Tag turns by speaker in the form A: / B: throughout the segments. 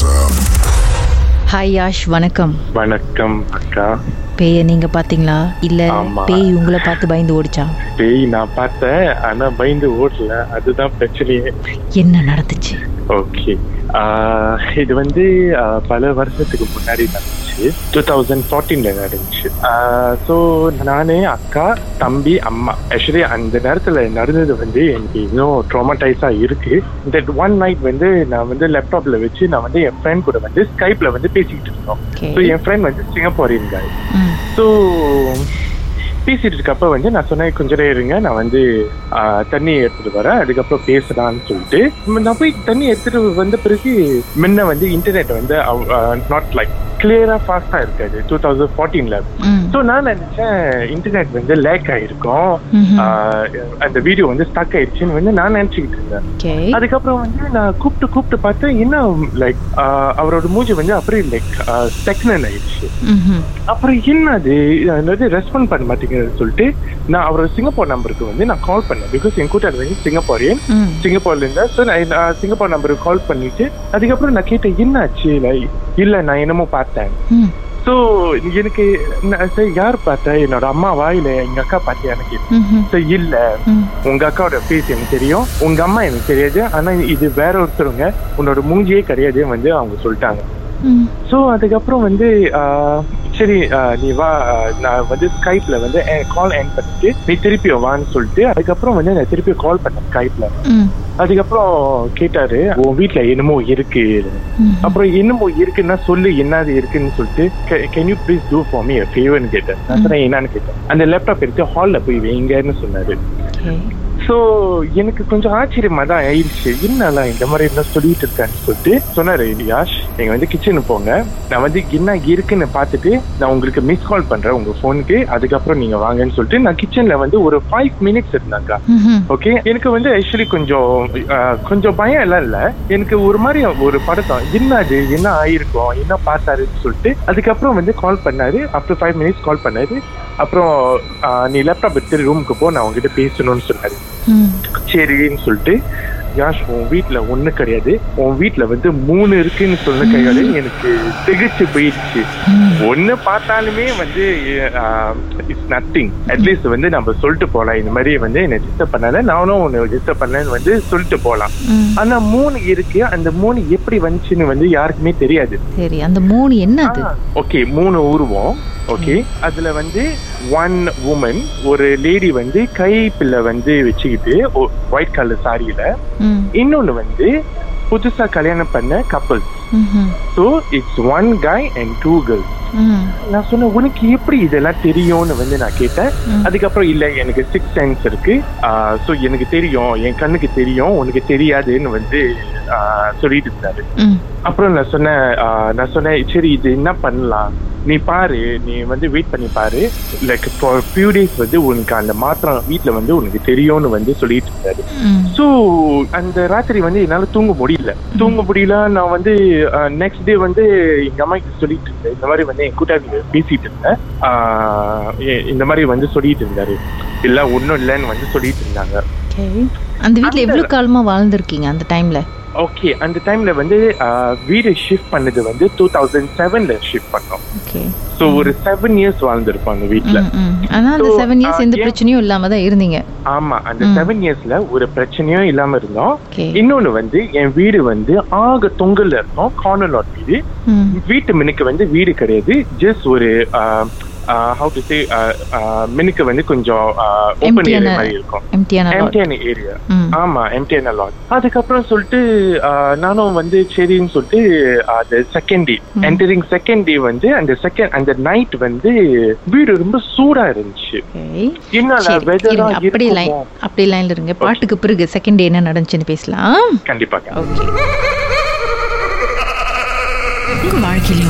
A: Hi Yash வணக்கம்.
B: வணக்கம் அக்கா.
A: பேய நீங்க பாத்தீங்களா? இல்ல. பேய் உங்களை பார்த்து பயந்து ஓடிச்சா?
B: பேய் நான் பார்த்தேன் ஆனா பயந்து ஓடல. அதுதான் பிரச்சனையே.
A: என்ன நடந்துச்சு?
B: ஓகே. இது வந்து பல வருஷத்துக்கு முன்னாடி நடந்துச்சு டூ தௌசண்ட் ஃபோர்டீன்ல நடந்துச்சு ஸோ நானே அக்கா தம்பி அம்மா ஆக்சுவலி அந்த நேரத்துல நடந்தது வந்து எனக்கு இன்னும் ட்ராமடைஸா இருக்கு இந்த ஒன் நைட் வந்து நான் வந்து லேப்டாப்ல வச்சு நான் வந்து என் ஃப்ரெண்ட் கூட வந்து ஸ்கைப்ல வந்து பேசிக்கிட்டு இருந்தோம். ஸோ என் ஃப்ரெண்ட் வந்து சிங்கப்பூர் இருந்தார் ஸோ பேசிட்டு இருக்கப்ப வந்து நான் சொன்னேன் கொஞ்ச நேரம் இருங்க நான் வந்து தண்ணி எடுத்துட்டு வரேன் அதுக்கப்புறம் பேசலாம்னு சொல்லிட்டு நான் போய் தண்ணி எடுத்துட்டு வந்த பிறகு முன்ன வந்து இன்டர்நெட் வந்து நாட் லைக் கிளியரா ஃபாஸ்டா இருக்காது. டூ தௌசண்ட் ஃபோர்டீன்ல ஸோ நான் நினைச்சேன் இன்டர்நெட் வந்து லேக் ஆயிருக்கும். அந்த வீடியோ வந்து ஸ்டக் ஆயிடுச்சுன்னு வந்து நான் நினைச்சுக்கிட்டு இருந்தேன். அதுக்கப்புறம் வந்து நான் கூப்பிட்டு கூப்பிட்டு பார்த்தேன் என்ன லைக் அவரோட மூஞ்சி வந்து அப்படியே லைக் ஸ்டெக்னன் ஆயிடுச்சு. அப்புறம் என்னது? என்னது? ரெஸ்பாண்ட் பண்ண மாட்டேங்கிறது சொல்லிட்டு நான் அவரோட சிங்கப்பூர் நம்பருக்கு வந்து நான் கால் பண்ணேன். பிகாஸ் என் கூட்டாளி வந்து சிங்கப்பூரியன். சிங்கப்பூர்ல இருந்தா ஸோ நான் சிங்கப்பூர் நம்பருக்கு கால் பண்ணிட்டு அதுக்கப்புறம் நான் கேட்டேன் என்ன ஆச்சு like, இல்ல நான் என்னமோ பார்த்தேன்
A: ம்.
B: ஸோ எனக்கு யார் பார்த்தா என்னோட அம்மாவா இல்ல எங்க அக்கா பார்த்தியா எனக்கு. சரி இல்ல. உங்க அக்காவோட ஃபேஸ் எனக்கு தெரியும். உங்க அம்மா எனக்கு தெரியாது. ஆனா இது வேற ஒருத்தருங்க. உன்னோட மூஞ்சியே கிடையாது வந்து அவங்க சொல்லிட்டாங்க. ஸோ அதுக்கப்புறம் வந்து சரி ஆஹ், நீ வா ஆஹ், நான் வந்து ஸ்கைப்ல வந்து கால் என் பண்ணிட்டு நீ திருப்பி வான்னு சொல்லிட்டு அதுக்கப்புறம் வந்து நான் திருப்பி கால் பண்ணேன் ஸ்கைப்ல அதுக்கப்புறம் கேட்டாரு உன் வீட்ல என்னமோ இருக்கு. அப்புறம் என்னமோ இருக்குன்னா சொல்லு என்னது இருக்குன்னு சொல்லிட்டு can you please do for me ஃபேவர்னு கேட்டேன். நான் சொன்னேன் என்னன்னு? கேட்டேன். அந்த லேப்டாப் எடுத்து ஹால்ல போய் வைங்கன்னு சொன்னாரு. ஸோ எனக்கு கொஞ்சம் ஆச்சரியமா தான் ஆயிடுச்சு. என்னல இந்த மாதிரி என்ன சொல்லிட்டு இருக்கான்னு சொல்லிட்டு சொன்னாரு யாஷ் நீங்க வந்து கிச்சனுக்கு போங்க. நான் வந்து என்ன இருக்குன்னு பார்த்துட்டு நான் உங்களுக்கு மிஸ் கால் பண்றேன் உங்க போனுக்கு அதுக்கப்புறம் நீங்க வாங்கன்னு சொல்லிட்டு நான் கிச்சன்ல வந்து ஒரு ஃபைவ் மினிட்ஸ் இருந்தாங்க. ஓகே எனக்கு வந்து ஆக்சுவலி கொஞ்சம் கொஞ்சம் பயம் எல்லாம் இல்ல. எனக்கு ஒரு மாதிரி ஒரு படத்தம் என்ன அது? என்ன ஆயிருக்கும்? என்ன பார்த்தாருன்னு சொல்லிட்டு அதுக்கப்புறம் வந்து கால் பண்ணாரு. ஆஃப்டர் ஃபைவ் மினிட்ஸ் கால் பண்ணாரு. அப்புறம் நீ லேப்டாப் எடுத்து ரூமுக்கு போ. நான் உங்ககிட்ட பேசணும்னு சொன்னாரு. சரின்னு சொல்லிட்டு யாஷ் உன் வீட்ல ஒண்ணு கிடையாது. உன் வீட்ல வந்து மூணு இருக்குன்னு சொன்ன கையால எனக்கு திகைச்சு போயிடுச்சு. ஒண்ணு பார்த்தாலுமே வந்து இட்ஸ் நத்திங் அட்லீஸ்ட் வந்து நம்ம சொல்லிட்டு போலாம் இந்த மாதிரி வந்து என்ன டிஸ்டர்ப் பண்ணால. நானும் உன்னை டிஸ்டர்ப் பண்ணலன்னு வந்து சொல்லிட்டு போலாம் ஆனா மூணு இருக்கு. அந்த மூணு எப்படி வந்துச்சுன்னு வந்து யாருக்குமே தெரியாது.
A: சரி அந்த மூணு என்ன
B: ஓகே மூணு உருவம். ஓகே அதுல வந்து ஒன் உமன் ஒரு லேடி வந்து கை பிள்ளை வந்து வச்சுக்கிட்டு ஒயிட் கலர் சாரியில இன்னொன்னு வந்து புதுசா கல்யாணம் பண்ண கப்பல்
A: ம்ஹும்.
B: So it's one guy and two girls நான் சொன்னேன் உனக்கு எப்படி இதெல்லாம் தெரியும்னு வந்து நான் கேட்டேன். அதுக்கப்புறம் இல்ல எனக்கு சிக்ஸ் சென்ஸ் இருக்கு. ஸோ எனக்கு தெரியும் என் கண்ணுக்கு தெரியும் உனக்கு தெரியாதுன்னு வந்து சொல்லிட்டு இருந்தாரு. அப்புறம் நான் சொன்னேன் நான் சொன்னேன் சரி இது என்ன பண்ணலாம்? நீ பாரு நீ வந்து வெயிட் பண்ணி பாரு. லைக் ஃபார் ஃபியூ டேஸ் வந்து உனக்கு அந்த மாத்திரம் வீட்டில் வந்து உனக்கு தெரியும்னு வந்து சொல்லிட்டு இருந்தாரு. ஸோ அந்த ராத்திரி வந்து என்னால தூங்க முடியல. தூங்க முடியல நான் வந்து நெக்ஸ்ட் டே வந்து எங்க அம்மாக்கு சொல்லிட்டு இருந்தேன். இந்த மாதிரி வந்து என் கூட்டாளி பேசிட்டு இருந்தேன். இந்த மாதிரி வந்து சொல்லிட்டு இருந்தாரு. இல்ல ஒன்றும் இல்லைன்னு வந்து சொல்லிட்டு இருந்தாங்க.
A: அந்த வீட்ல எவ்வளவு காலமா வாழ்ந்திருக்கீங்க அந்த டைம்ல
B: ஓகே அந்த டைம்ல வந்து வீடு ஷிஃப்ட் பண்ணது வந்து டூ தௌசண்ட் செவன்ல ஷிஃப்ட் பண்ணோம். ஸோ ஒரு செவன் இயர்ஸ் வாழ்ந்திருப்போம் அந்த வீட்ல.
A: ம் ம். ஆனா அந்த
B: So,
A: செவன் இயர்ஸ் எந்த பிரச்சனையும் இல்லாம தான் இருந்தீங்க.
B: ஆமா அந்த. செவன் இயர்ஸ்ல ஒரு பிரச்சனையும் இல்லாம இருந்தோம். இன்னொன்னு வந்து என் வீடு வந்து ஆக தொங்கல்ல இருக்கும் கார்னர் லாட் வீடு வீட்டு மினுக்கு வந்து வீடு கிடையாது. ஜஸ்ட் ஒரு ஹவு டு சே மினுக்கு வந்து கொஞ்சம் ஓப்பன் ஏரியா மாதிரி இருக்கும்.
A: எம்டியான
B: ஏரியா ஆமா எம்டிஎன் லாட் அதுக்கப்புறம் சொல்லிட்டு நானும் வந்து சரின்னு சொல்லிட்டு அந்த second day. Entering second day வந்து அந்த செகண்ட் அந்த நைட் வந்து வீடு ரொம்ப சூடா இருந்துச்சு.
A: சரி
B: வெதரா
A: அப்படி லைன் அப்படி லைன்ல இருங்க. பாட்டுக்கு பிறகு செகண்ட் டே என்ன நடந்துச்சுன்னு பேசலாம்.
B: கண்டிப்பாக
A: ஓகே
C: உங்க சம்பவம்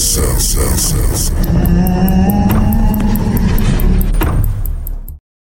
C: yourself.